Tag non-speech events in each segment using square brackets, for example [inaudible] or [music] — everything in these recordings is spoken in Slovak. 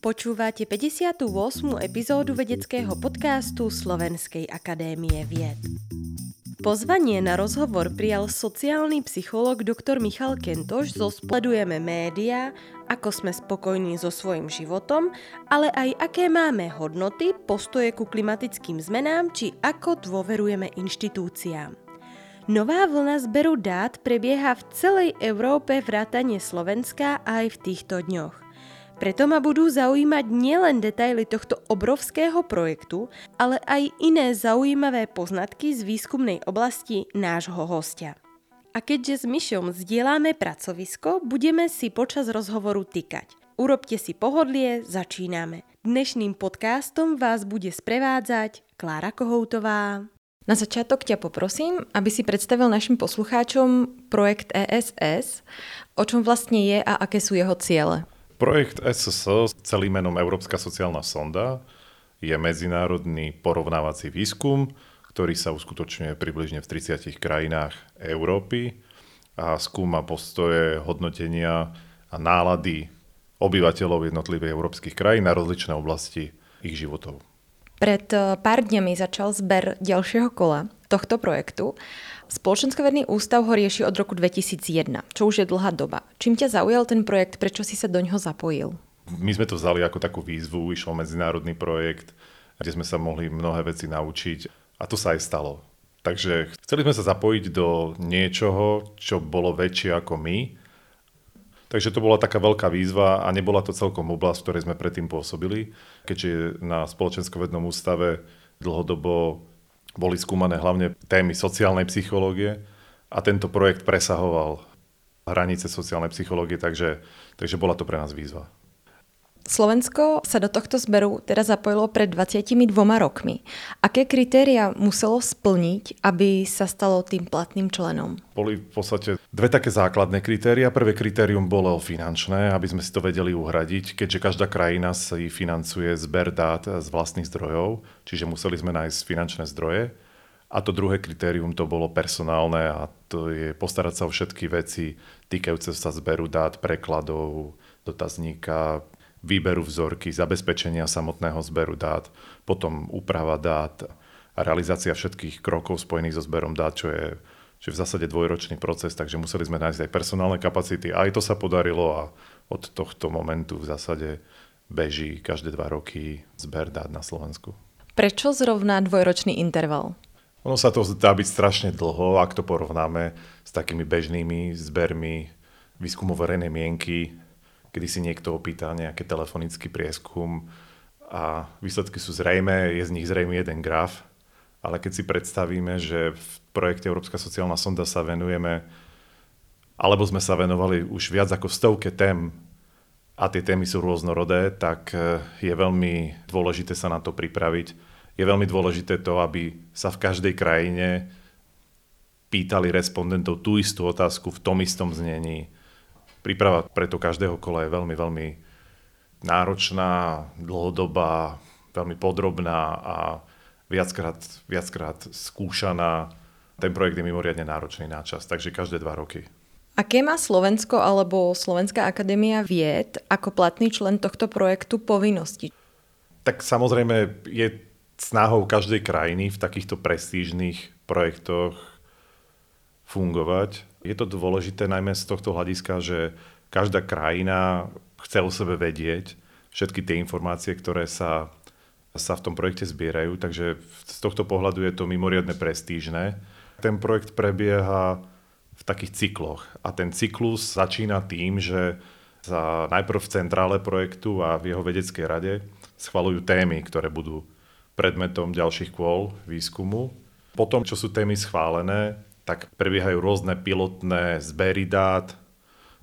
Počúvate 58. epizódu vedeckého podcastu Slovenskej akadémie vied. Pozvanie na rozhovor prijal sociálny psycholog dr. Michal Kentoš zo Spledujeme média, ako sme spokojní so svojím životom, ale aj aké máme hodnoty, postoje ku klimatickým zmenám, či ako dôverujeme inštitúciám. Nová vlna zberu dát prebieha v celej Európe vrátane Slovenska aj v týchto dňoch. Preto ma budú zaujímať nielen detaily tohto obrovského projektu, ale aj iné zaujímavé poznatky z výskumnej oblasti nášho hostia. A keďže s Myšom zdieľame pracovisko, budeme si počas rozhovoru tykať. Urobte si pohodlie, začíname. Dnešným podcastom vás bude sprevádzať Klára Kohoutová. Na začiatok ťa poprosím, aby si predstavil našim poslucháčom projekt ESS, o čom vlastne je a aké sú jeho ciele. Projekt SSO, celým menom Európska sociálna sonda, je medzinárodný porovnávací výskum, ktorý sa uskutočňuje približne v 30 krajinách Európy a skúma postoje, hodnotenia a nálady obyvateľov jednotlivých európskych krajín na rozličné oblasti ich životov. Pred eh, pár dňami začal zber ďalšieho kola tohto projektu Spoločenskovedný ústav ho rieši od roku 2001, čo už je dlhá doba. Čím ťa zaujal ten projekt, prečo si sa do ňoho zapojil? My sme to vzali ako takú výzvu, išiel medzinárodný projekt, kde sme sa mohli mnohé veci naučiť a to sa aj stalo. Takže chceli sme sa zapojiť do niečoho, čo bolo väčšie ako my. Takže to bola taká veľká výzva a nebola to celkom oblasť, v ktorej sme predtým pôsobili, keďže na Spoločenskovednom ústave dlhodobo boli skúmané hlavne témy sociálnej psychológie a tento projekt presahoval hranice sociálnej psychológie, takže, takže bola to pre nás výzva. Slovensko sa do tohto zberu teda zapojilo pred 22 rokmi. Aké kritéria muselo splniť, aby sa stalo tým platným členom? Boli v podstate dve také základné kritéria. Prvé kritérium bolo finančné, aby sme si to vedeli uhradiť, keďže každá krajina si financuje zber dát z vlastných zdrojov, čiže museli sme nájsť finančné zdroje. A to druhé kritérium to bolo personálne a to je postarať sa o všetky veci týkajúce sa zberu dát, prekladov, dotazníka, výberu vzorky, zabezpečenia samotného zberu dát, potom úprava dát a realizácia všetkých krokov spojených so zberom dát, čo je, čo je v zásade dvojročný proces, takže museli sme nájsť aj personálne kapacity. Aj to sa podarilo a od tohto momentu v zásade beží každé dva roky zber dát na Slovensku. Prečo zrovna dvojročný interval? Ono sa to zdá byť strašne dlho, ak to porovnáme s takými bežnými zbermi výskumu verejnej mienky, kedy si niekto opýta nejaký telefonický prieskum a výsledky sú zrejme, je z nich zrejme jeden graf, ale keď si predstavíme, že v projekte Európska sociálna sonda sa venujeme, alebo sme sa venovali už viac ako stovke tém a tie témy sú rôznorodé, tak e, je veľmi dôležité sa na to pripraviť. Je veľmi dôležité to, aby sa v každej krajine pýtali respondentov tú istú otázku v tom istom znení, Príprava preto každého kola je veľmi, veľmi náročná, dlhodobá, veľmi podrobná a viackrát, viackrát skúšaná. Ten projekt je mimoriadne náročný na čas, takže každé dva roky. Aké má Slovensko alebo Slovenská akadémia vied ako platný člen tohto projektu povinnosti? Tak samozrejme je snahou každej krajiny v takýchto prestížnych projektoch fungovať. Je to dôležité najmä z tohto hľadiska, že každá krajina chce o sebe vedieť všetky tie informácie, ktoré sa, sa v tom projekte zbierajú, takže z tohto pohľadu je to mimoriadne prestížne. Ten projekt prebieha v takých cykloch a ten cyklus začína tým, že sa najprv v centrále projektu a v jeho vedeckej rade schvalujú témy, ktoré budú predmetom ďalších kôl výskumu. Potom, čo sú témy schválené, tak prebiehajú rôzne pilotné zbery dát,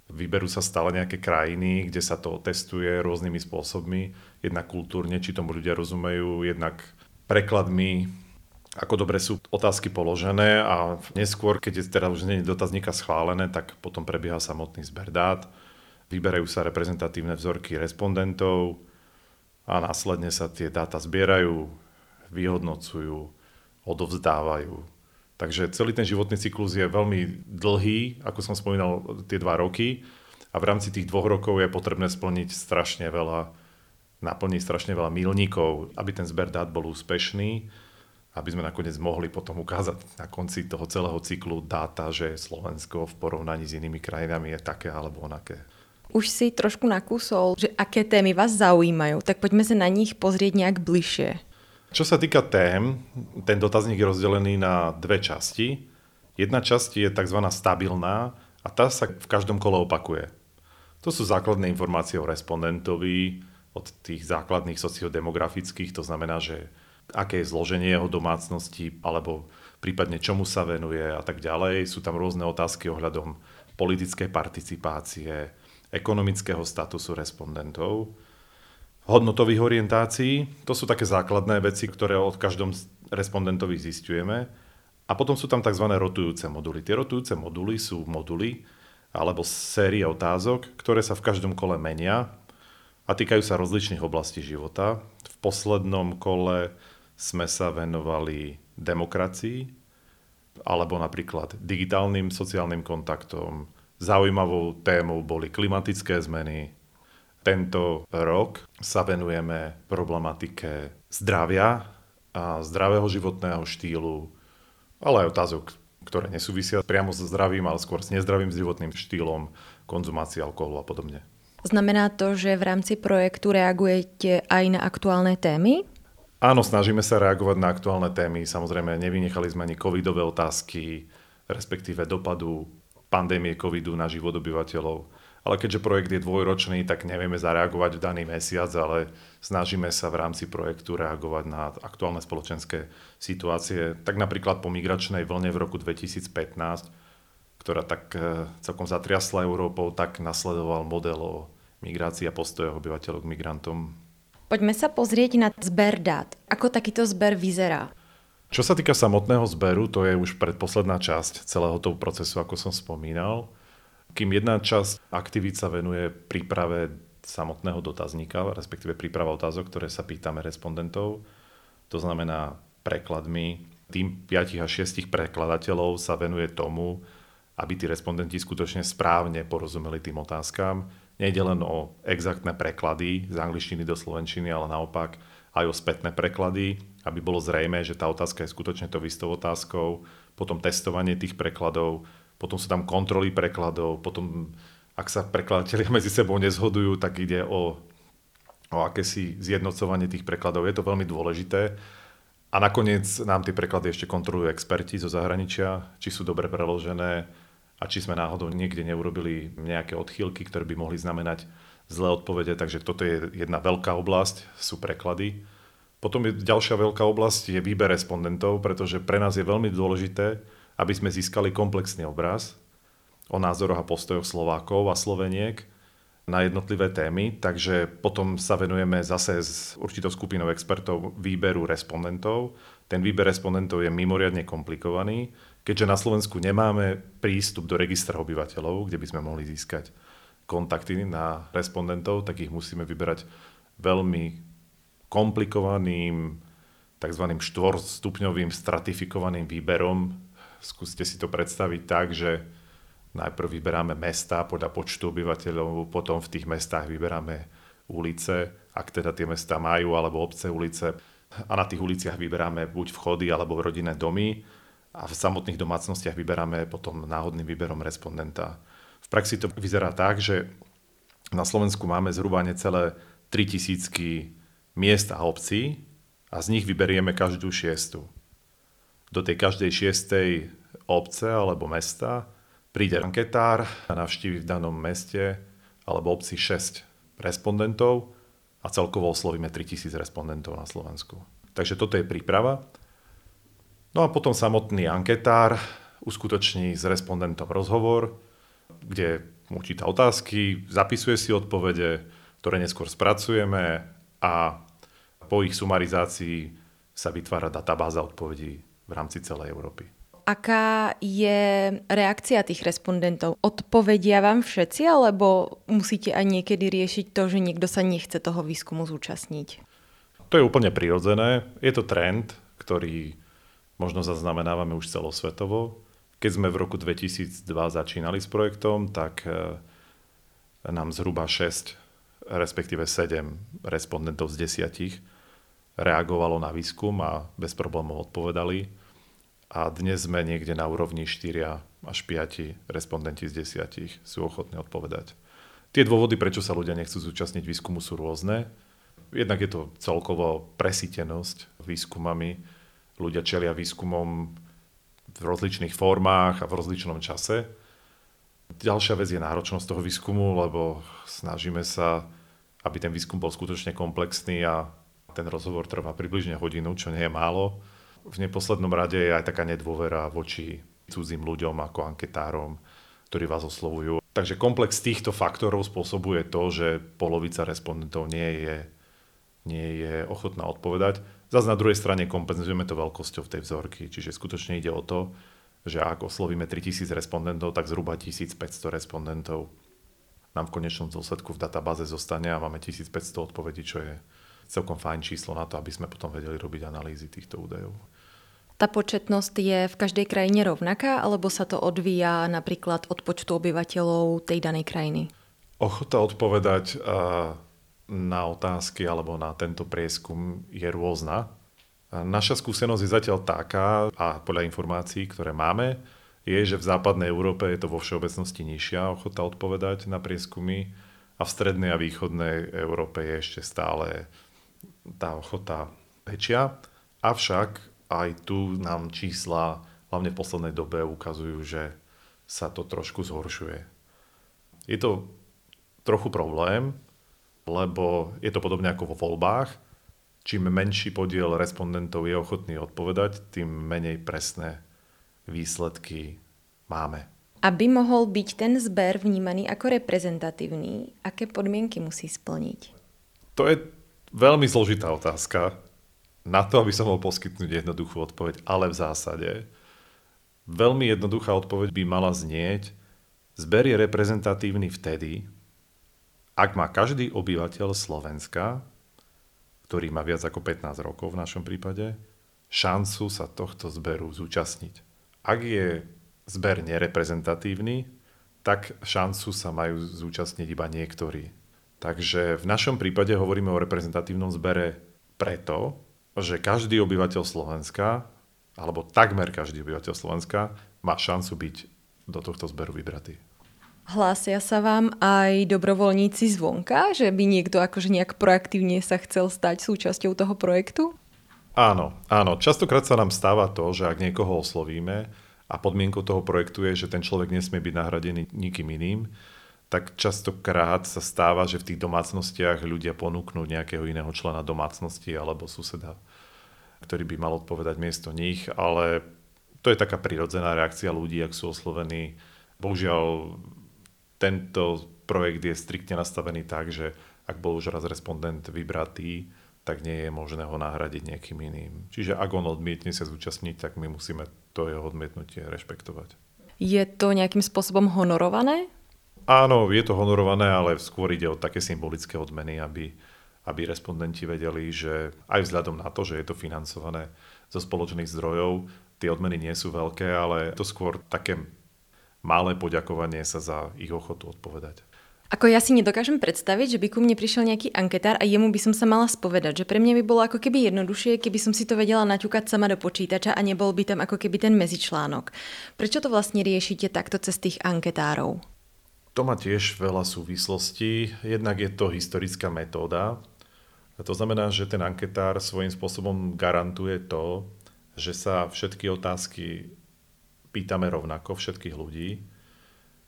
vyberú sa stále nejaké krajiny, kde sa to testuje rôznymi spôsobmi, jednak kultúrne, či tomu ľudia rozumejú, jednak prekladmi, ako dobre sú otázky položené a neskôr, keď je teda už nie dotazníka schválené, tak potom prebieha samotný zber dát, vyberajú sa reprezentatívne vzorky respondentov a následne sa tie dáta zbierajú, vyhodnocujú, odovzdávajú Takže celý ten životný cyklus je veľmi dlhý, ako som spomínal, tie dva roky. A v rámci tých dvoch rokov je potrebné splniť strašne veľa, naplniť strašne veľa milníkov, aby ten zber dát bol úspešný, aby sme nakoniec mohli potom ukázať na konci toho celého cyklu dáta, že Slovensko v porovnaní s inými krajinami je také alebo onaké. Už si trošku nakúsol, že aké témy vás zaujímajú, tak poďme sa na nich pozrieť nejak bližšie. Čo sa týka tém, ten dotazník je rozdelený na dve časti. Jedna časť je tzv. stabilná a tá sa v každom kole opakuje. To sú základné informácie o respondentovi, od tých základných sociodemografických, to znamená, že aké je zloženie jeho domácnosti, alebo prípadne čomu sa venuje a tak ďalej. Sú tam rôzne otázky ohľadom politickej participácie, ekonomického statusu respondentov, hodnotových orientácií. To sú také základné veci, ktoré od každom respondentovi zistujeme. A potom sú tam tzv. rotujúce moduly. Tie rotujúce moduly sú moduly alebo série otázok, ktoré sa v každom kole menia a týkajú sa rozličných oblastí života. V poslednom kole sme sa venovali demokracii, alebo napríklad digitálnym sociálnym kontaktom, Zaujímavou témou boli klimatické zmeny. Tento rok sa venujeme problematike zdravia a zdravého životného štýlu, ale aj otázok, ktoré nesúvisia priamo so zdravím, ale skôr s nezdravým životným štýlom, konzumácií alkoholu a podobne. Znamená to, že v rámci projektu reagujete aj na aktuálne témy? Áno, snažíme sa reagovať na aktuálne témy. Samozrejme, nevynechali sme ani covidové otázky, respektíve dopadu pandémie covidu na život obyvateľov. Ale keďže projekt je dvojročný, tak nevieme zareagovať v daný mesiac, ale snažíme sa v rámci projektu reagovať na aktuálne spoločenské situácie. Tak napríklad po migračnej vlne v roku 2015, ktorá tak e, celkom zatriasla Európou, tak nasledoval model o migrácii a postojoch obyvateľov k migrantom. Poďme sa pozrieť na zber dát. Ako takýto zber vyzerá? Čo sa týka samotného zberu, to je už predposledná časť celého toho procesu, ako som spomínal. Kým jedna časť aktivít sa venuje príprave samotného dotazníka, respektíve príprava otázok, ktoré sa pýtame respondentov, to znamená prekladmi. Tým 5 a 6 prekladateľov sa venuje tomu, aby tí respondenti skutočne správne porozumeli tým otázkam. Nejde len o exaktné preklady z angličtiny do slovenčiny, ale naopak aj o spätné preklady, aby bolo zrejme, že tá otázka je skutočne to istou otázkou, potom testovanie tých prekladov, potom sú tam kontroly prekladov, potom ak sa prekladatelia [laughs] medzi sebou nezhodujú, tak ide o, o akési zjednocovanie tých prekladov. Je to veľmi dôležité. A nakoniec nám tie preklady ešte kontrolujú experti zo zahraničia, či sú dobre preložené a či sme náhodou niekde neurobili nejaké odchýlky, ktoré by mohli znamenať zlé odpovede, takže toto je jedna veľká oblasť, sú preklady. Potom je ďalšia veľká oblasť je výber respondentov, pretože pre nás je veľmi dôležité, aby sme získali komplexný obraz o názoroch a postojoch Slovákov a Sloveniek na jednotlivé témy, takže potom sa venujeme zase s určitou skupinou expertov výberu respondentov. Ten výber respondentov je mimoriadne komplikovaný, keďže na Slovensku nemáme prístup do registra obyvateľov, kde by sme mohli získať kontakty na respondentov, tak ich musíme vyberať veľmi komplikovaným tzv. štvorstupňovým stratifikovaným výberom. Skúste si to predstaviť tak, že najprv vyberáme mesta podľa počtu obyvateľov, potom v tých mestách vyberáme ulice, ak teda tie mesta majú, alebo obce ulice. A na tých uliciach vyberáme buď vchody alebo rodinné domy a v samotných domácnostiach vyberáme potom náhodným výberom respondenta. V praxi to vyzerá tak, že na Slovensku máme zhruba necelé 3000 miest a obcí a z nich vyberieme každú šiestu. Do tej každej šiestej obce alebo mesta príde anketár a navštívi v danom meste alebo obci 6 respondentov a celkovo oslovíme 3000 respondentov na Slovensku. Takže toto je príprava. No a potom samotný anketár uskutoční s respondentom rozhovor, kde mu číta otázky, zapisuje si odpovede, ktoré neskôr spracujeme a po ich sumarizácii sa vytvára databáza odpovedí v rámci celej Európy. Aká je reakcia tých respondentov? Odpovedia vám všetci, alebo musíte aj niekedy riešiť to, že niekto sa nechce toho výskumu zúčastniť? To je úplne prirodzené. Je to trend, ktorý možno zaznamenávame už celosvetovo. Keď sme v roku 2002 začínali s projektom, tak e, nám zhruba 6, respektíve 7 respondentov z 10 reagovalo na výskum a bez problémov odpovedali. A dnes sme niekde na úrovni 4 až 5 respondenti z 10 sú ochotní odpovedať. Tie dôvody, prečo sa ľudia nechcú zúčastniť výskumu, sú rôzne. Jednak je to celkovo presítenosť výskumami. Ľudia čelia výskumom v rozličných formách a v rozličnom čase. Ďalšia vec je náročnosť toho výskumu, lebo snažíme sa, aby ten výskum bol skutočne komplexný a ten rozhovor trvá približne hodinu, čo nie je málo. V neposlednom rade je aj taká nedôvera voči cudzím ľuďom ako anketárom, ktorí vás oslovujú. Takže komplex týchto faktorov spôsobuje to, že polovica respondentov nie je, nie je ochotná odpovedať. Zase na druhej strane kompenzujeme to veľkosťou tej vzorky, čiže skutočne ide o to, že ak oslovíme 3000 respondentov, tak zhruba 1500 respondentov nám v konečnom dôsledku v databáze zostane a máme 1500 odpovedí, čo je celkom fajn číslo na to, aby sme potom vedeli robiť analýzy týchto údajov. Tá početnosť je v každej krajine rovnaká, alebo sa to odvíja napríklad od počtu obyvateľov tej danej krajiny? Ochota odpovedať na otázky alebo na tento prieskum je rôzna. Naša skúsenosť je zatiaľ taká, a podľa informácií, ktoré máme, je, že v západnej Európe je to vo všeobecnosti nižšia ochota odpovedať na prieskumy a v strednej a východnej Európe je ešte stále tá ochota väčšia. Avšak aj tu nám čísla, hlavne v poslednej dobe, ukazujú, že sa to trošku zhoršuje. Je to trochu problém, lebo je to podobne ako vo voľbách. Čím menší podiel respondentov je ochotný odpovedať, tým menej presné výsledky máme. Aby mohol byť ten zber vnímaný ako reprezentatívny, aké podmienky musí splniť? To je veľmi zložitá otázka na to, aby som mohol poskytnúť jednoduchú odpoveď, ale v zásade veľmi jednoduchá odpoveď by mala znieť, zber je reprezentatívny vtedy, ak má každý obyvateľ Slovenska, ktorý má viac ako 15 rokov v našom prípade, šancu sa tohto zberu zúčastniť. Ak je zber nereprezentatívny, tak šancu sa majú zúčastniť iba niektorí. Takže v našom prípade hovoríme o reprezentatívnom zbere preto, že každý obyvateľ Slovenska, alebo takmer každý obyvateľ Slovenska, má šancu byť do tohto zberu vybratý. Hlásia sa vám aj dobrovoľníci zvonka, že by niekto akože nejak proaktívne sa chcel stať súčasťou toho projektu? Áno, áno. Častokrát sa nám stáva to, že ak niekoho oslovíme a podmienkou toho projektu je, že ten človek nesmie byť nahradený nikým iným, tak častokrát sa stáva, že v tých domácnostiach ľudia ponúknú nejakého iného člena domácnosti alebo suseda, ktorý by mal odpovedať miesto nich, ale to je taká prirodzená reakcia ľudí, ak sú oslovení. Bohužiaľ, tento projekt je striktne nastavený tak, že ak bol už raz respondent vybratý, tak nie je možné ho nahradiť niekým iným. Čiže ak on odmietne sa zúčastniť, tak my musíme to jeho odmietnutie rešpektovať. Je to nejakým spôsobom honorované? Áno, je to honorované, ale skôr ide o také symbolické odmeny, aby, aby respondenti vedeli, že aj vzhľadom na to, že je to financované zo spoločných zdrojov, tie odmeny nie sú veľké, ale to skôr také malé poďakovanie sa za ich ochotu odpovedať. Ako ja si nedokážem predstaviť, že by ku mne prišiel nejaký anketár a jemu by som sa mala spovedať, že pre mňa by bolo ako keby jednoduchšie, keby som si to vedela naťukať sama do počítača a nebol by tam ako keby ten medzičlánok. Prečo to vlastne riešite takto cez tých anketárov? To má tiež veľa súvislostí. Jednak je to historická metóda. To znamená, že ten anketár svojím spôsobom garantuje to, že sa všetky otázky pýtame rovnako všetkých ľudí.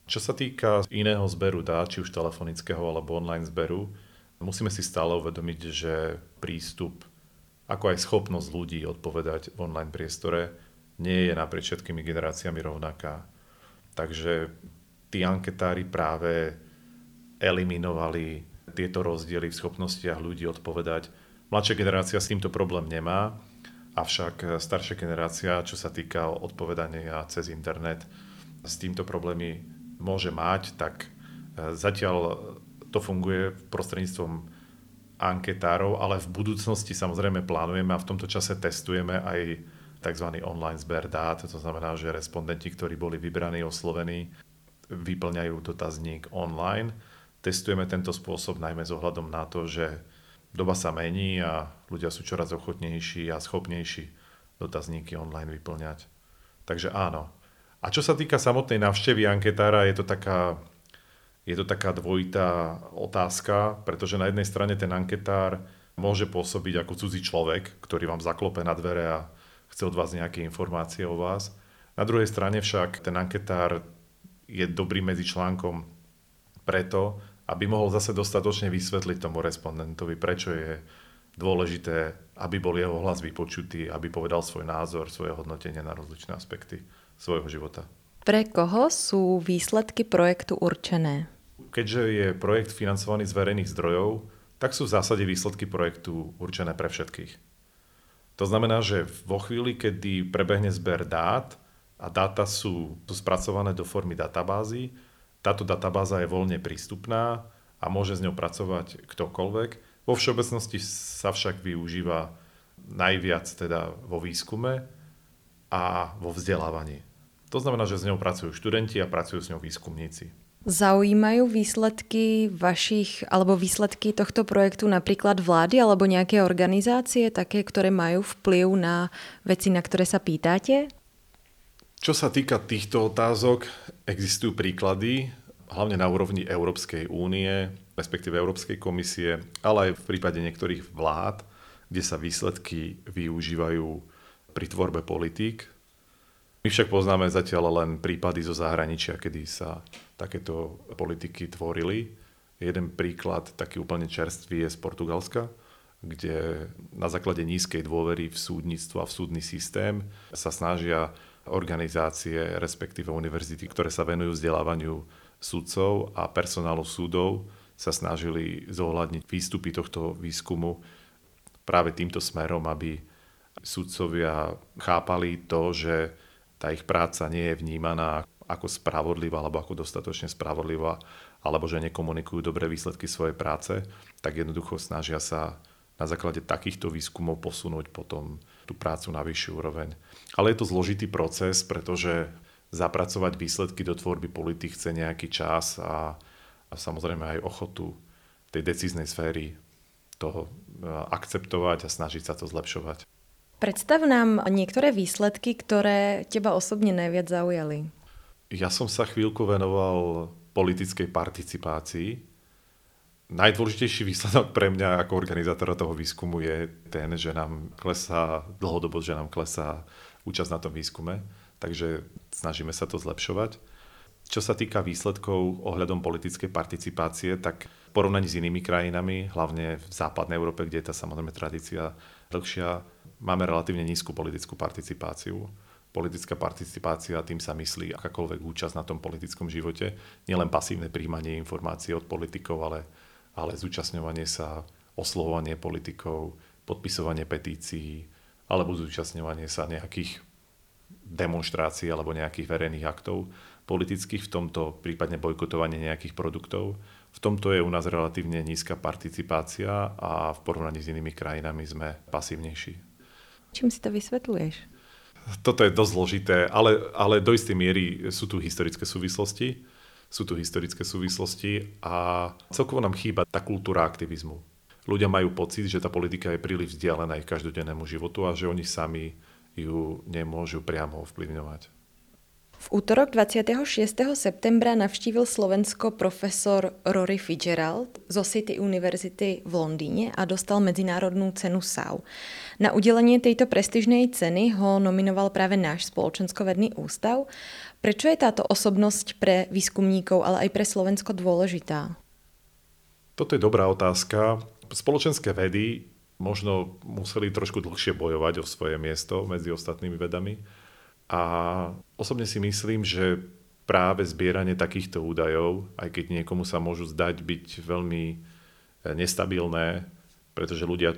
Čo sa týka iného zberu dá, či už telefonického alebo online zberu, musíme si stále uvedomiť, že prístup, ako aj schopnosť ľudí odpovedať v online priestore, nie je naprieč všetkými generáciami rovnaká. Takže tí anketári práve eliminovali tieto rozdiely v schopnostiach ľudí odpovedať. Mladšia generácia s týmto problém nemá, avšak staršia generácia, čo sa týka odpovedania cez internet, s týmto problémy môže mať, tak e, zatiaľ to funguje prostredníctvom anketárov, ale v budúcnosti samozrejme plánujeme a v tomto čase testujeme aj tzv. online zber dát, to znamená, že respondenti, ktorí boli vybraní, oslovení, vyplňajú dotazník online, testujeme tento spôsob najmä s ohľadom na to, že doba sa mení a ľudia sú čoraz ochotnejší a schopnejší dotazníky online vyplňať. Takže áno. A čo sa týka samotnej návštevy anketára, je to taká, je to taká dvojitá otázka, pretože na jednej strane ten anketár môže pôsobiť ako cudzí človek, ktorý vám zaklope na dvere a chce od vás nejaké informácie o vás. Na druhej strane však ten anketár je dobrý medzi článkom preto, aby mohol zase dostatočne vysvetliť tomu respondentovi, prečo je dôležité, aby bol jeho hlas vypočutý, aby povedal svoj názor, svoje hodnotenie na rozličné aspekty svojho života. Pre koho sú výsledky projektu určené? Keďže je projekt financovaný z verejných zdrojov, tak sú v zásade výsledky projektu určené pre všetkých. To znamená, že vo chvíli, kedy prebehne zber dát a dáta sú, sú spracované do formy databázy, táto databáza je voľne prístupná a môže s ňou pracovať ktokoľvek. Vo všeobecnosti sa však využíva najviac teda vo výskume a vo vzdelávaní. To znamená, že s ňou pracujú študenti a pracujú s ňou výskumníci. Zaujímajú výsledky vašich alebo výsledky tohto projektu napríklad vlády alebo nejaké organizácie, také, ktoré majú vplyv na veci, na ktoré sa pýtate? Čo sa týka týchto otázok, existujú príklady, hlavne na úrovni Európskej únie, respektíve Európskej komisie, ale aj v prípade niektorých vlád, kde sa výsledky využívajú pri tvorbe politík. My však poznáme zatiaľ len prípady zo zahraničia, kedy sa takéto politiky tvorili. Jeden príklad, taký úplne čerstvý, je z Portugalska, kde na základe nízkej dôvery v súdnictvo a v súdny systém sa snažia organizácie, respektíve univerzity, ktoré sa venujú vzdelávaniu sudcov a personálu súdov, sa snažili zohľadniť výstupy tohto výskumu práve týmto smerom, aby sudcovia chápali to, že tá ich práca nie je vnímaná ako spravodlivá alebo ako dostatočne spravodlivá, alebo že nekomunikujú dobré výsledky svojej práce, tak jednoducho snažia sa na základe takýchto výskumov posunúť potom tú prácu na vyššiu úroveň. Ale je to zložitý proces, pretože zapracovať výsledky do tvorby politik chce nejaký čas a, a samozrejme aj ochotu tej decíznej sféry toho akceptovať a snažiť sa to zlepšovať. Predstav nám niektoré výsledky, ktoré teba osobne najviac zaujali. Ja som sa chvíľku venoval politickej participácii. Najdôležitejší výsledok pre mňa ako organizátora toho výskumu je ten, že nám klesá, dlhodobo, že nám klesá účasť na tom výskume, takže snažíme sa to zlepšovať. Čo sa týka výsledkov ohľadom politickej participácie, tak v porovnaní s inými krajinami, hlavne v západnej Európe, kde je tá samozrejme tradícia dlhšia, máme relatívne nízku politickú participáciu politická participácia, tým sa myslí akákoľvek účasť na tom politickom živote, nielen pasívne príjmanie informácií od politikov, ale, ale zúčastňovanie sa, oslovovanie politikov, podpisovanie petícií alebo zúčastňovanie sa nejakých demonstrácií alebo nejakých verejných aktov politických, v tomto prípadne bojkotovanie nejakých produktov. V tomto je u nás relatívne nízka participácia a v porovnaní s inými krajinami sme pasívnejší. Čím si to vysvetľuješ? toto je dosť zložité, ale, ale do istej miery sú tu historické súvislosti. Sú tu historické súvislosti a celkovo nám chýba tá kultúra aktivizmu. Ľudia majú pocit, že tá politika je príliš vzdialená ich každodennému životu a že oni sami ju nemôžu priamo ovplyvňovať. V útorok 26. septembra navštívil Slovensko profesor Rory Fitzgerald zo City University v Londýne a dostal medzinárodnú cenu SAU. Na udelenie tejto prestižnej ceny ho nominoval práve náš spoločenskovedný ústav. Prečo je táto osobnosť pre výskumníkov, ale aj pre Slovensko dôležitá? Toto je dobrá otázka. Spoločenské vedy možno museli trošku dlhšie bojovať o svoje miesto medzi ostatnými vedami a osobne si myslím, že práve zbieranie takýchto údajov, aj keď niekomu sa môžu zdať byť veľmi e, nestabilné, pretože ľudia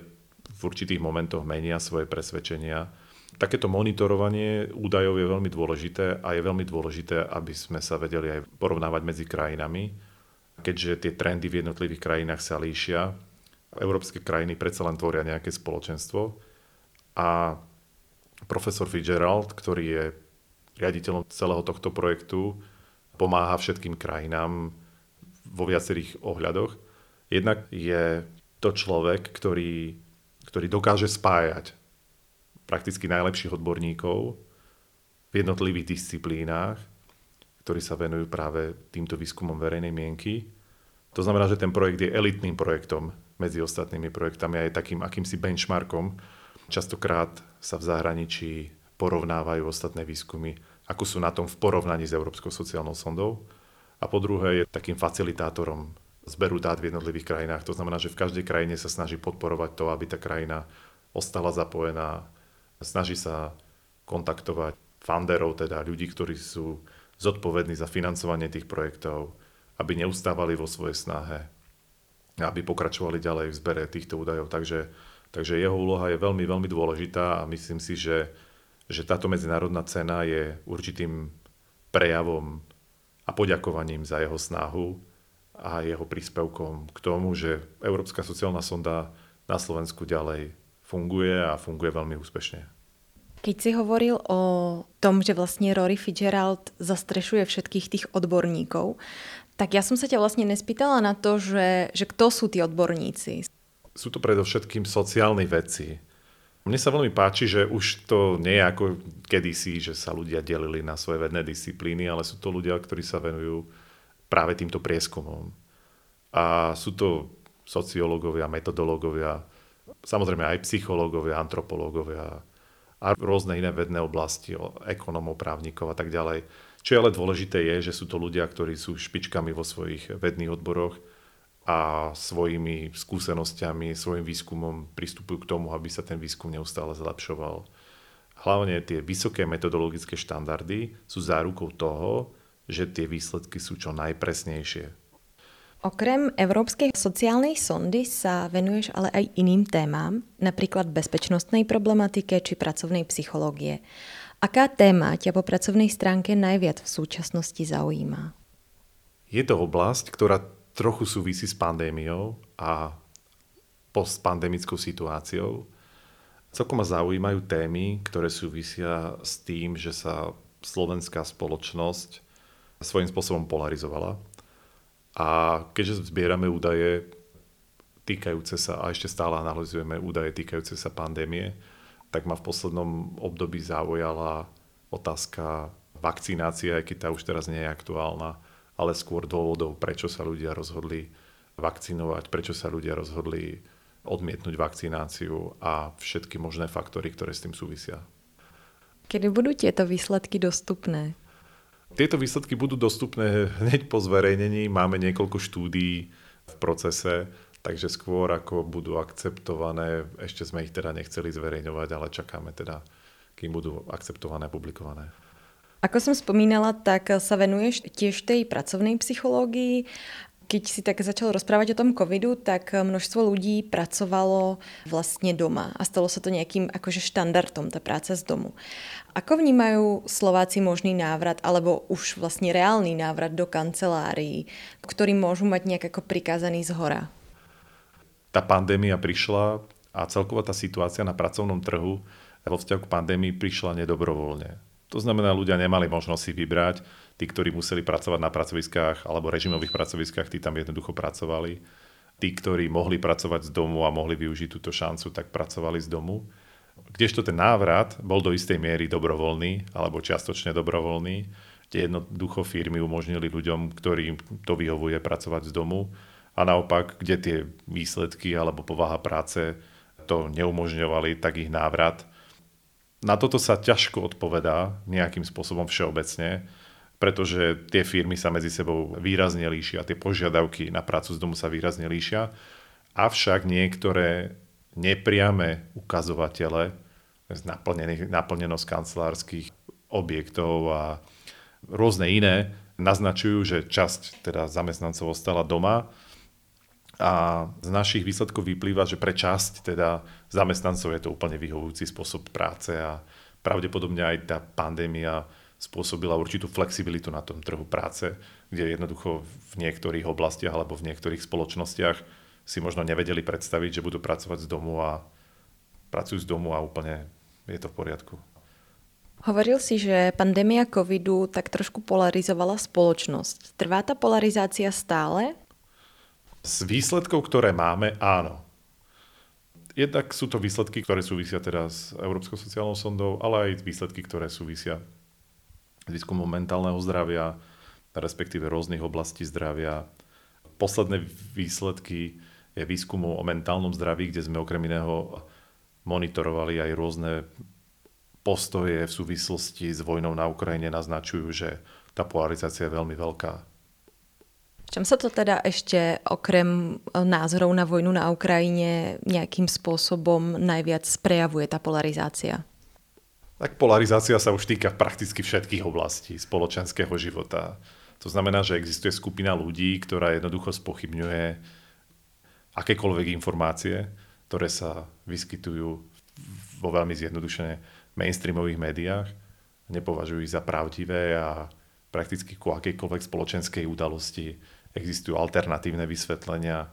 v určitých momentoch menia svoje presvedčenia. Takéto monitorovanie údajov je veľmi dôležité a je veľmi dôležité, aby sme sa vedeli aj porovnávať medzi krajinami, keďže tie trendy v jednotlivých krajinách sa líšia. Európske krajiny predsa len tvoria nejaké spoločenstvo a profesor Fitzgerald, ktorý je riaditeľom celého tohto projektu, pomáha všetkým krajinám vo viacerých ohľadoch. Jednak je to človek, ktorý, ktorý dokáže spájať prakticky najlepších odborníkov v jednotlivých disciplínach, ktorí sa venujú práve týmto výskumom verejnej mienky. To znamená, že ten projekt je elitným projektom medzi ostatnými projektami a je takým akýmsi benchmarkom. Častokrát sa v zahraničí porovnávajú ostatné výskumy, ako sú na tom v porovnaní s Európskou sociálnou sondou. A po druhé je takým facilitátorom zberu dát v jednotlivých krajinách. To znamená, že v každej krajine sa snaží podporovať to, aby tá krajina ostala zapojená. Snaží sa kontaktovať funderov, teda ľudí, ktorí sú zodpovední za financovanie tých projektov, aby neustávali vo svojej snahe, aby pokračovali ďalej v zbere týchto údajov. Takže, takže jeho úloha je veľmi, veľmi dôležitá a myslím si, že, že táto medzinárodná cena je určitým prejavom a poďakovaním za jeho snahu a jeho príspevkom k tomu, že Európska sociálna sonda na Slovensku ďalej funguje a funguje veľmi úspešne. Keď si hovoril o tom, že vlastne Rory Fitzgerald zastrešuje všetkých tých odborníkov, tak ja som sa ťa vlastne nespýtala na to, že, že kto sú tí odborníci. Sú to predovšetkým sociálni veci. Mne sa veľmi páči, že už to nie je ako kedysi, že sa ľudia delili na svoje vedné disciplíny, ale sú to ľudia, ktorí sa venujú práve týmto prieskumom. A sú to sociológovia, metodológovia, samozrejme aj psychológovia, antropológovia a rôzne iné vedné oblasti, ekonomov, právnikov a tak ďalej. Čo je ale dôležité je, že sú to ľudia, ktorí sú špičkami vo svojich vedných odboroch a svojimi skúsenosťami, svojim výskumom pristupujú k tomu, aby sa ten výskum neustále zlepšoval. Hlavne tie vysoké metodologické štandardy sú zárukou toho, že tie výsledky sú čo najpresnejšie. Okrem Európskej sociálnej sondy sa venuješ ale aj iným témam, napríklad bezpečnostnej problematike či pracovnej psychológie. Aká téma ťa po pracovnej stránke najviac v súčasnosti zaujíma? Je to oblasť, ktorá trochu súvisí s pandémiou a postpandemickou situáciou. Celkom ma zaujímajú témy, ktoré súvisia s tým, že sa slovenská spoločnosť svojím spôsobom polarizovala. A keďže zbierame údaje týkajúce sa, a ešte stále analizujeme údaje týkajúce sa pandémie, tak ma v poslednom období zaujala otázka vakcinácie, aj keď tá už teraz nie je aktuálna, ale skôr dôvodov, prečo sa ľudia rozhodli vakcinovať, prečo sa ľudia rozhodli odmietnúť vakcináciu a všetky možné faktory, ktoré s tým súvisia. Kedy budú tieto výsledky dostupné? Tieto výsledky budú dostupné hneď po zverejnení. Máme niekoľko štúdií v procese, takže skôr ako budú akceptované, ešte sme ich teda nechceli zverejňovať, ale čakáme teda, kým budú akceptované a publikované. Ako som spomínala, tak sa venuješ tiež tej pracovnej psychológii keď si tak začal rozprávať o tom covidu, tak množstvo ľudí pracovalo vlastne doma a stalo sa to nejakým akože štandardom, tá práca z domu. Ako vnímajú Slováci možný návrat, alebo už vlastne reálny návrat do kancelárií, ktorý môžu mať nejak ako prikázaný z hora? Tá pandémia prišla a celková tá situácia na pracovnom trhu vo vzťahu k pandémii prišla nedobrovoľne. To znamená, ľudia nemali možnosť si vybrať, tí, ktorí museli pracovať na pracoviskách alebo režimových pracoviskách, tí tam jednoducho pracovali. Tí, ktorí mohli pracovať z domu a mohli využiť túto šancu, tak pracovali z domu. Kdežto ten návrat bol do istej miery dobrovoľný alebo čiastočne dobrovoľný, kde jednoducho firmy umožnili ľuďom, ktorým to vyhovuje pracovať z domu a naopak, kde tie výsledky alebo povaha práce to neumožňovali, tak ich návrat. Na toto sa ťažko odpovedá nejakým spôsobom všeobecne, pretože tie firmy sa medzi sebou výrazne líšia, tie požiadavky na prácu z domu sa výrazne líšia, avšak niektoré nepriame ukazovatele naplnenosť kancelárskych objektov a rôzne iné naznačujú, že časť teda zamestnancov ostala doma a z našich výsledkov vyplýva, že pre časť teda zamestnancov je to úplne vyhovujúci spôsob práce a pravdepodobne aj tá pandémia spôsobila určitú flexibilitu na tom trhu práce, kde jednoducho v niektorých oblastiach alebo v niektorých spoločnostiach si možno nevedeli predstaviť, že budú pracovať z domu a pracujú z domu a úplne je to v poriadku. Hovoril si, že pandémia covidu tak trošku polarizovala spoločnosť. Trvá tá polarizácia stále? Z výsledkov, ktoré máme, áno. Jednak sú to výsledky, ktoré súvisia teda s Európskou sociálnou sondou, ale aj výsledky, ktoré súvisia s výskumom mentálneho zdravia, respektíve rôznych oblastí zdravia. Posledné výsledky je výskumu o mentálnom zdraví, kde sme okrem iného monitorovali aj rôzne postoje v súvislosti s vojnou na Ukrajine naznačujú, že tá polarizácia je veľmi veľká. Čom sa to teda ešte okrem názorov na vojnu na Ukrajine nejakým spôsobom najviac prejavuje tá polarizácia? Tak polarizácia sa už týka prakticky všetkých oblastí spoločenského života. To znamená, že existuje skupina ľudí, ktorá jednoducho spochybňuje akékoľvek informácie, ktoré sa vyskytujú vo veľmi zjednodušene mainstreamových médiách, nepovažujú ich za pravdivé a prakticky ku akejkoľvek spoločenskej udalosti existujú alternatívne vysvetlenia.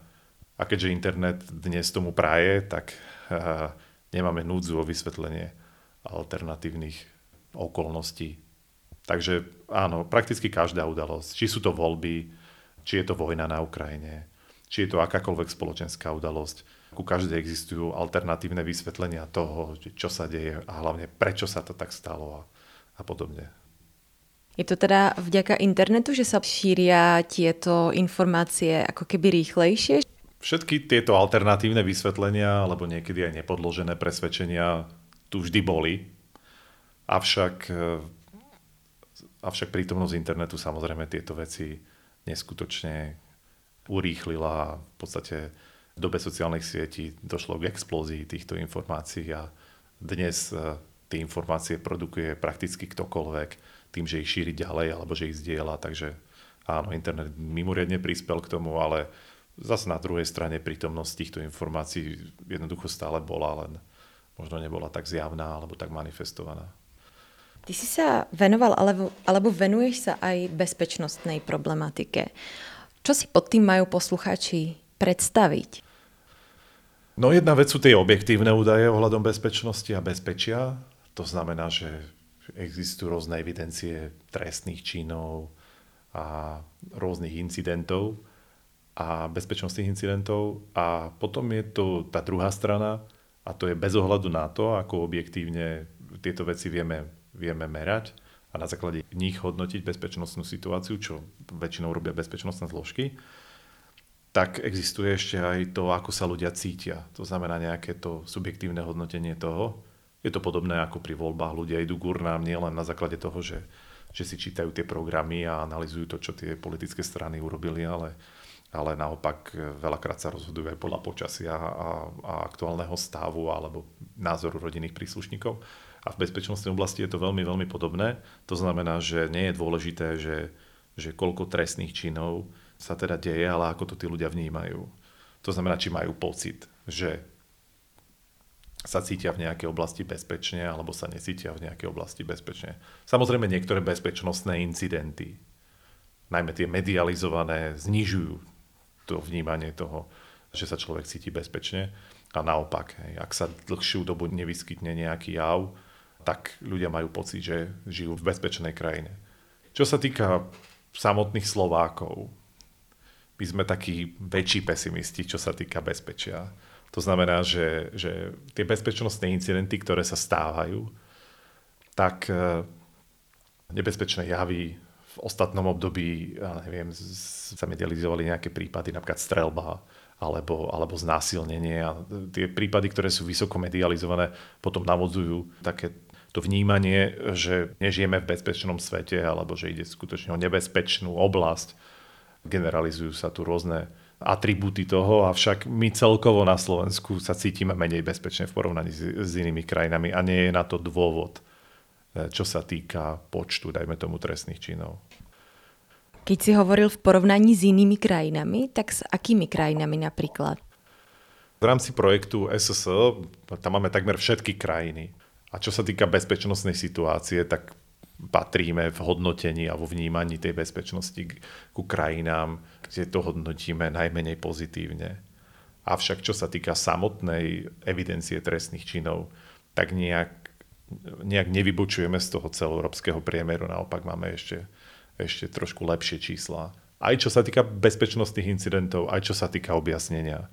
A keďže internet dnes tomu praje, tak uh, nemáme núdzu o vysvetlenie alternatívnych okolností. Takže áno, prakticky každá udalosť, či sú to voľby, či je to vojna na Ukrajine, či je to akákoľvek spoločenská udalosť, ku každej existujú alternatívne vysvetlenia toho, čo sa deje a hlavne prečo sa to tak stalo a, a podobne. Je to teda vďaka internetu, že sa šíria tieto informácie ako keby rýchlejšie? Všetky tieto alternatívne vysvetlenia, alebo niekedy aj nepodložené presvedčenia tu vždy boli. Avšak, eh, avšak prítomnosť internetu samozrejme tieto veci neskutočne urýchlila. V podstate v dobe sociálnych sietí došlo k explózii týchto informácií a dnes e, tie informácie produkuje prakticky ktokoľvek tým, že ich šíri ďalej alebo že ich zdieľa. Takže áno, internet mimoriadne prispel k tomu, ale zase na druhej strane prítomnosť týchto informácií jednoducho stále bola, len možno nebola tak zjavná alebo tak manifestovaná. Ty si sa venoval alebo, alebo venuješ sa aj bezpečnostnej problematike. Čo si pod tým majú posluchači predstaviť? No jedna vec sú tie objektívne údaje ohľadom bezpečnosti a bezpečia. To znamená, že existujú rôzne evidencie trestných činov a rôznych incidentov a bezpečnostných incidentov. A potom je to tá druhá strana a to je bez ohľadu na to, ako objektívne tieto veci vieme, vieme merať a na základe nich hodnotiť bezpečnostnú situáciu, čo väčšinou robia bezpečnostné zložky tak existuje ešte aj to, ako sa ľudia cítia. To znamená nejaké to subjektívne hodnotenie toho. Je to podobné ako pri voľbách. Ľudia idú k urnám nielen na základe toho, že, že si čítajú tie programy a analizujú to, čo tie politické strany urobili, ale, ale naopak veľakrát sa rozhodujú aj podľa počasia a, a aktuálneho stavu alebo názoru rodinných príslušníkov. A v bezpečnostnej oblasti je to veľmi, veľmi podobné. To znamená, že nie je dôležité, že, že koľko trestných činov sa teda deje, ale ako to tí ľudia vnímajú. To znamená, či majú pocit, že sa cítia v nejakej oblasti bezpečne alebo sa necítia v nejakej oblasti bezpečne. Samozrejme niektoré bezpečnostné incidenty, najmä tie medializované, znižujú to vnímanie toho, že sa človek cíti bezpečne. A naopak, hej, ak sa dlhšiu dobu nevyskytne nejaký jav, tak ľudia majú pocit, že žijú v bezpečnej krajine. Čo sa týka samotných Slovákov, my sme takí väčší pesimisti, čo sa týka bezpečia. To znamená, že, že tie bezpečnostné incidenty, ktoré sa stávajú, tak e, nebezpečné javy v ostatnom období, ja neviem, sa medializovali nejaké prípady, napríklad strelba alebo, alebo znásilnenie a tie prípady, ktoré sú vysoko medializované, potom navodzujú také to vnímanie, že nežijeme v bezpečnom svete alebo že ide skutočne o nebezpečnú oblasť. Generalizujú sa tu rôzne atribúty toho, avšak my celkovo na Slovensku sa cítime menej bezpečne v porovnaní s, s inými krajinami a nie je na to dôvod, e, čo sa týka počtu, dajme tomu, trestných činov. Keď si hovoril v porovnaní s inými krajinami, tak s akými krajinami napríklad? V rámci projektu SSL tam máme takmer všetky krajiny. A čo sa týka bezpečnostnej situácie, tak patríme v hodnotení a vo vnímaní tej bezpečnosti ku krajinám, kde to hodnotíme najmenej pozitívne. Avšak čo sa týka samotnej evidencie trestných činov, tak nejak nejak nevybočujeme z toho celoeurópskeho priemeru, naopak máme ešte, ešte trošku lepšie čísla. Aj čo sa týka bezpečnostných incidentov, aj čo sa týka objasnenia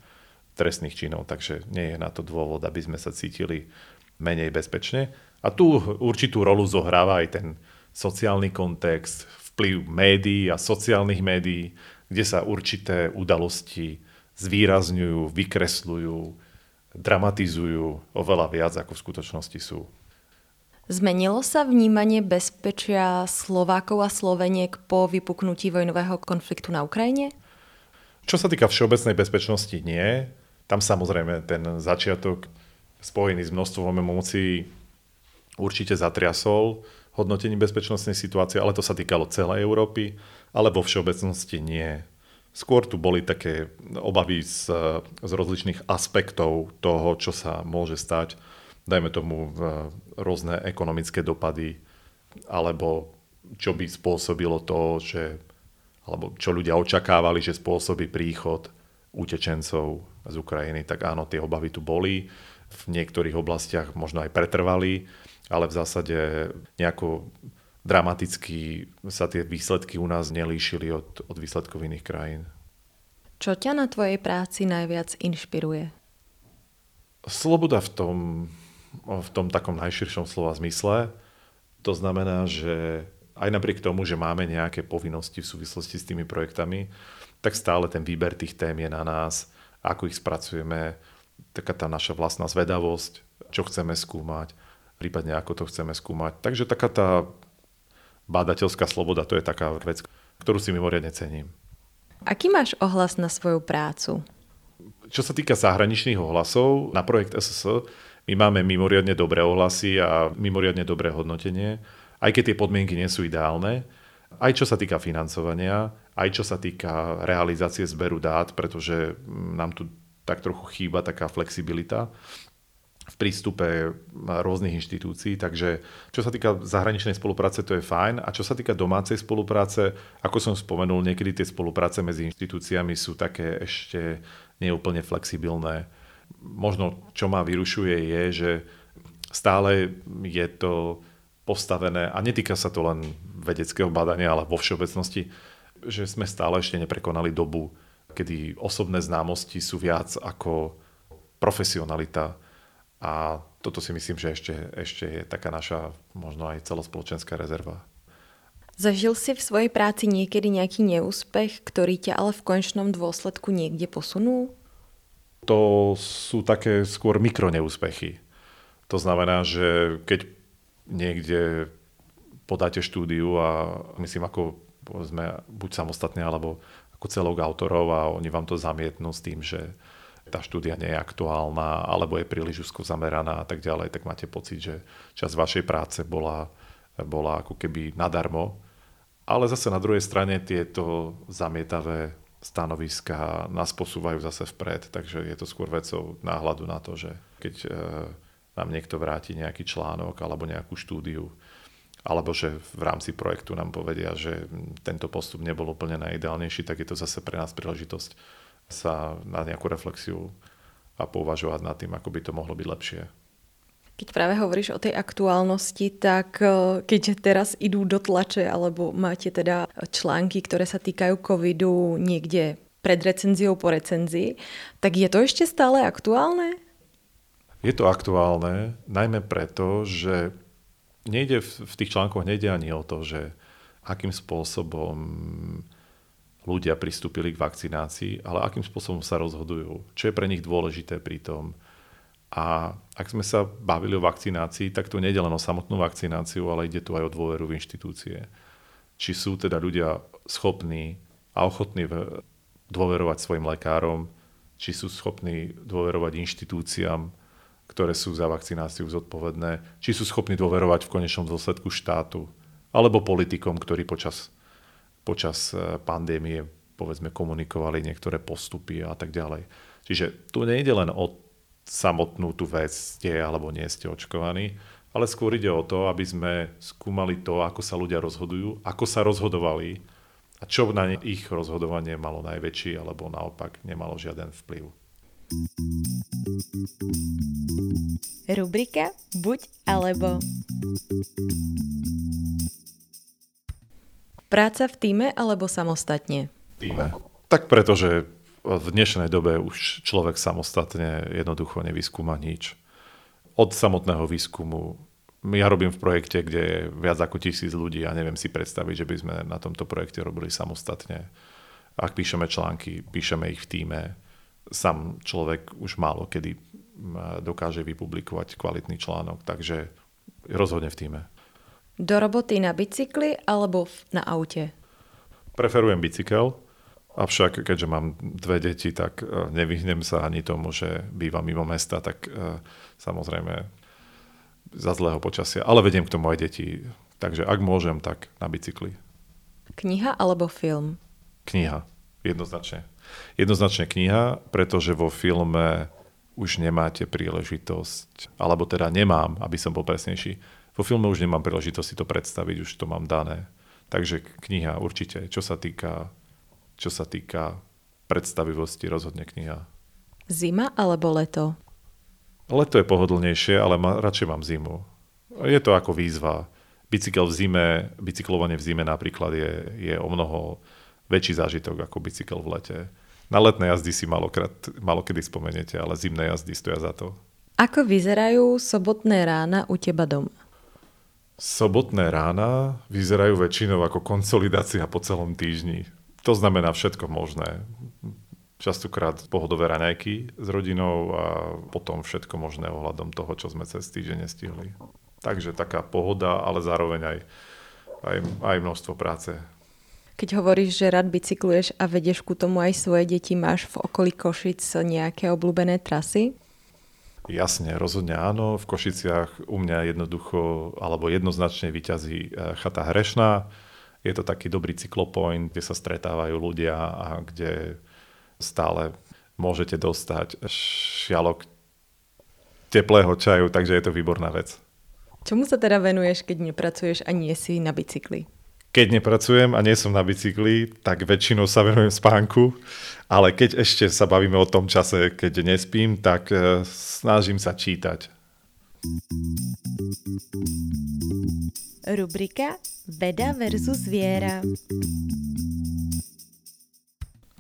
trestných činov, takže nie je na to dôvod, aby sme sa cítili menej bezpečne. A tu určitú rolu zohráva aj ten sociálny kontext, vplyv médií a sociálnych médií, kde sa určité udalosti zvýrazňujú, vykresľujú, dramatizujú oveľa viac, ako v skutočnosti sú. Zmenilo sa vnímanie bezpečia Slovákov a Sloveniek po vypuknutí vojnového konfliktu na Ukrajine? Čo sa týka všeobecnej bezpečnosti, nie. Tam samozrejme ten začiatok spojený s množstvom emócií určite zatriasol hodnotení bezpečnostnej situácie, ale to sa týkalo celej Európy, ale vo všeobecnosti nie. Skôr tu boli také obavy z, z rozličných aspektov toho, čo sa môže stať dajme tomu rôzne ekonomické dopady, alebo čo by spôsobilo to, že, alebo čo ľudia očakávali, že spôsobí príchod utečencov z Ukrajiny, tak áno, tie obavy tu boli. V niektorých oblastiach možno aj pretrvali, ale v zásade nejako dramaticky sa tie výsledky u nás nelíšili od, od výsledkov iných krajín. Čo ťa na tvojej práci najviac inšpiruje? Sloboda v tom, v tom takom najširšom slova zmysle. To znamená, že aj napriek tomu, že máme nejaké povinnosti v súvislosti s tými projektami, tak stále ten výber tých tém je na nás, ako ich spracujeme, taká tá naša vlastná zvedavosť, čo chceme skúmať, prípadne ako to chceme skúmať. Takže taká tá bádateľská sloboda, to je taká vec, ktorú si mimoriadne cením. Aký máš ohlas na svoju prácu? Čo sa týka zahraničných ohlasov, na projekt SSS my máme mimoriadne dobré ohlasy a mimoriadne dobré hodnotenie, aj keď tie podmienky nie sú ideálne, aj čo sa týka financovania, aj čo sa týka realizácie zberu dát, pretože nám tu tak trochu chýba taká flexibilita v prístupe rôznych inštitúcií, takže čo sa týka zahraničnej spolupráce, to je fajn. A čo sa týka domácej spolupráce, ako som spomenul, niekedy tie spolupráce medzi inštitúciami sú také ešte neúplne flexibilné. Možno čo ma vyrušuje je, že stále je to postavené, a netýka sa to len vedeckého badania, ale vo všeobecnosti, že sme stále ešte neprekonali dobu, kedy osobné známosti sú viac ako profesionalita. A toto si myslím, že ešte, ešte je taká naša možno aj celospoločenská rezerva. Zažil si v svojej práci niekedy nejaký neúspech, ktorý ťa ale v konečnom dôsledku niekde posunul? to sú také skôr mikroneúspechy. To znamená, že keď niekde podáte štúdiu a myslím ako povedzme, buď samostatne alebo ako celok autorov a oni vám to zamietnú s tým, že tá štúdia nie je aktuálna alebo je príliš úzko zameraná a tak ďalej, tak máte pocit, že časť vašej práce bola, bola ako keby nadarmo. Ale zase na druhej strane tieto zamietavé stanoviska nás posúvajú zase vpred, takže je to skôr vecou náhľadu na to, že keď e, nám niekto vráti nejaký článok alebo nejakú štúdiu, alebo že v rámci projektu nám povedia, že tento postup nebol úplne najideálnejší, tak je to zase pre nás príležitosť sa na nejakú reflexiu a pouvažovať nad tým, ako by to mohlo byť lepšie. Keď práve hovoríš o tej aktuálnosti, tak e, keď teraz idú do tlače alebo máte teda články, ktoré sa týkajú covidu niekde pred recenziou po recenzii, tak je to ešte stále aktuálne? Je to aktuálne, najmä preto, že nejde v tých článkoch nejde ani o to, že akým spôsobom ľudia pristúpili k vakcinácii, ale akým spôsobom sa rozhodujú, čo je pre nich dôležité pri tom, a ak sme sa bavili o vakcinácii, tak to nie je len o samotnú vakcináciu, ale ide tu aj o dôveru v inštitúcie. Či sú teda ľudia schopní a ochotní dôverovať svojim lekárom, či sú schopní dôverovať inštitúciám, ktoré sú za vakcináciu zodpovedné, či sú schopní dôverovať v konečnom dôsledku štátu, alebo politikom, ktorí počas, počas e, pandémie povedzme komunikovali niektoré postupy a tak ďalej. Čiže tu nejde len o samotnú tú vec, ste alebo nie ste očkovaní, ale skôr ide o to, aby sme skúmali to, ako sa ľudia rozhodujú, ako sa rozhodovali a čo na ich rozhodovanie malo najväčší alebo naopak nemalo žiaden vplyv. Rubrika Buď alebo. Práca v týme alebo samostatne? Týme. Tak pretože v dnešnej dobe už človek samostatne jednoducho nevyskúma nič. Od samotného výskumu ja robím v projekte, kde je viac ako tisíc ľudí a neviem si predstaviť, že by sme na tomto projekte robili samostatne. Ak píšeme články, píšeme ich v týme. Sam človek už málo kedy dokáže vypublikovať kvalitný článok, takže rozhodne v týme. Do roboty na bicykli alebo na aute? Preferujem bicykel, Avšak, keďže mám dve deti, tak e, nevyhnem sa ani tomu, že bývam mimo mesta, tak e, samozrejme za zlého počasia. Ale vediem k tomu aj deti. Takže ak môžem, tak na bicykli. Kniha alebo film? Kniha, jednoznačne. Jednoznačne kniha, pretože vo filme už nemáte príležitosť, alebo teda nemám, aby som bol presnejší. Vo filme už nemám príležitosť si to predstaviť, už to mám dané. Takže kniha určite, čo sa týka čo sa týka predstavivosti, rozhodne kniha. Zima alebo leto? Leto je pohodlnejšie, ale ma, radšej mám zimu. Je to ako výzva. Bicykel v zime, bicyklovanie v zime napríklad je, je o mnoho väčší zážitok ako bicykel v lete. Na letné jazdy si malokrát, malokedy spomeniete, ale zimné jazdy stoja za to. Ako vyzerajú sobotné rána u teba doma? Sobotné rána vyzerajú väčšinou ako konsolidácia po celom týždni. To znamená všetko možné. Častokrát pohodové raňajky s rodinou a potom všetko možné ohľadom toho, čo sme cez týždeň nestihli. Takže taká pohoda, ale zároveň aj, aj, aj množstvo práce. Keď hovoríš, že rád bicykluješ a vedieš ku tomu aj svoje deti, máš v okolí Košic nejaké obľúbené trasy? Jasne, rozhodne áno. V Košiciach u mňa jednoducho alebo jednoznačne vyťazí eh, chata Hrešná, je to taký dobrý cyklopoint, kde sa stretávajú ľudia a kde stále môžete dostať šialok teplého čaju, takže je to výborná vec. Čomu sa teda venuješ, keď nepracuješ a nie si na bicykli? Keď nepracujem a nie som na bicykli, tak väčšinou sa venujem spánku, ale keď ešte sa bavíme o tom čase, keď nespím, tak e, snažím sa čítať. Rubrika Veda versus viera.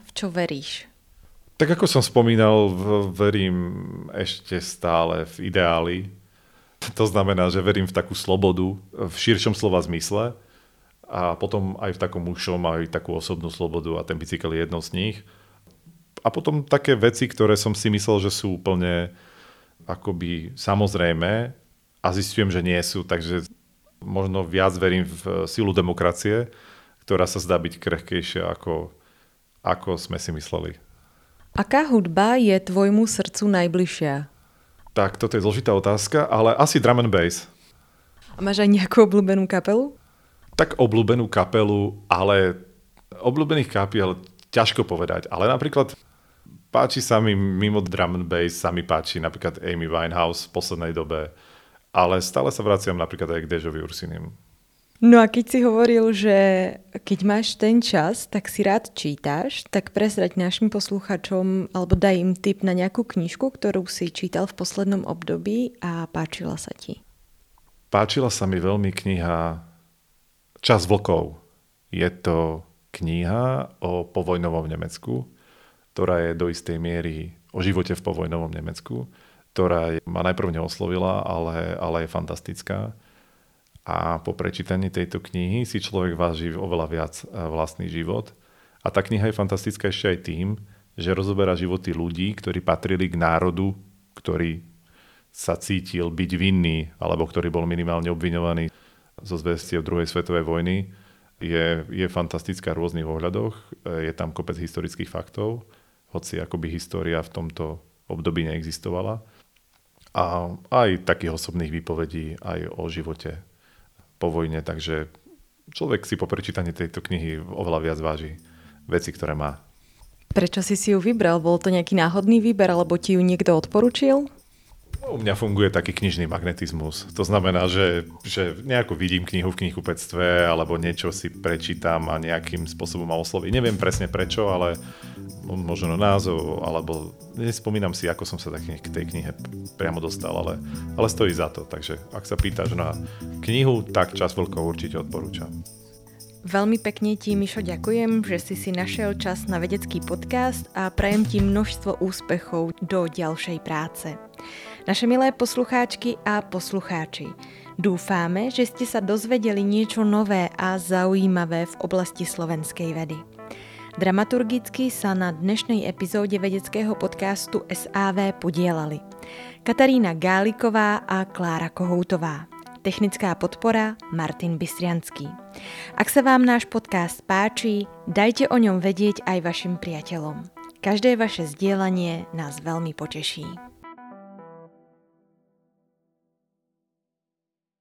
V čo veríš? Tak ako som spomínal, verím ešte stále v ideály. To znamená, že verím v takú slobodu v širšom slova zmysle a potom aj v takom ušom aj takú osobnú slobodu a ten bicykel je jednou z nich. A potom také veci, ktoré som si myslel, že sú úplne akoby samozrejme a zistujem, že nie sú, takže možno viac verím v silu demokracie, ktorá sa zdá byť krehkejšia ako, ako sme si mysleli. Aká hudba je tvojmu srdcu najbližšia? Tak, toto je zložitá otázka, ale asi drum and bass. A máš aj nejakú obľúbenú kapelu? Tak obľúbenú kapelu, ale obľúbených kapiel ťažko povedať. Ale napríklad páči sa mi mimo drum and bass, sa mi páči napríklad Amy Winehouse v poslednej dobe ale stále sa vraciam napríklad aj k Dežovi Ursinim. No a keď si hovoril, že keď máš ten čas, tak si rád čítaš, tak presrať našim posluchačom alebo daj im tip na nejakú knižku, ktorú si čítal v poslednom období a páčila sa ti. Páčila sa mi veľmi kniha Čas vlkov. Je to kniha o povojnovom Nemecku, ktorá je do istej miery o živote v povojnovom Nemecku ktorá ma najprv neoslovila, ale, ale je fantastická. A po prečítaní tejto knihy si človek váži oveľa viac e, vlastný život. A tá kniha je fantastická ešte aj tým, že rozoberá životy ľudí, ktorí patrili k národu, ktorý sa cítil byť vinný, alebo ktorý bol minimálne obviňovaný zo zvestiev druhej svetovej vojny. Je, je fantastická v rôznych ohľadoch, je tam kopec historických faktov, hoci akoby história v tomto období neexistovala a aj takých osobných výpovedí aj o živote po vojne, takže človek si po prečítaní tejto knihy oveľa viac váži veci, ktoré má. Prečo si si ju vybral? Bol to nejaký náhodný výber, alebo ti ju niekto odporučil? U mňa funguje taký knižný magnetizmus. To znamená, že, že nejako vidím knihu v knihkupectve alebo niečo si prečítam a nejakým spôsobom ma osloví. Neviem presne prečo, ale možno názov, alebo nespomínam si, ako som sa k tej knihe priamo dostal, ale, ale stojí za to. Takže ak sa pýtaš na knihu, tak Čas vlkov určite odporúčam. Veľmi pekne ti, Mišo, ďakujem, že si si našiel čas na vedecký podcast a prajem ti množstvo úspechov do ďalšej práce. Naše milé poslucháčky a poslucháči, dúfame, že ste sa dozvedeli niečo nové a zaujímavé v oblasti slovenskej vedy. Dramaturgicky sa na dnešnej epizóde vedeckého podcastu SAV podielali Katarína Gáliková a Klára Kohoutová. Technická podpora Martin Bystrianský. Ak sa vám náš podcast páči, dajte o ňom vedieť aj vašim priateľom. Každé vaše zdieľanie nás veľmi poteší.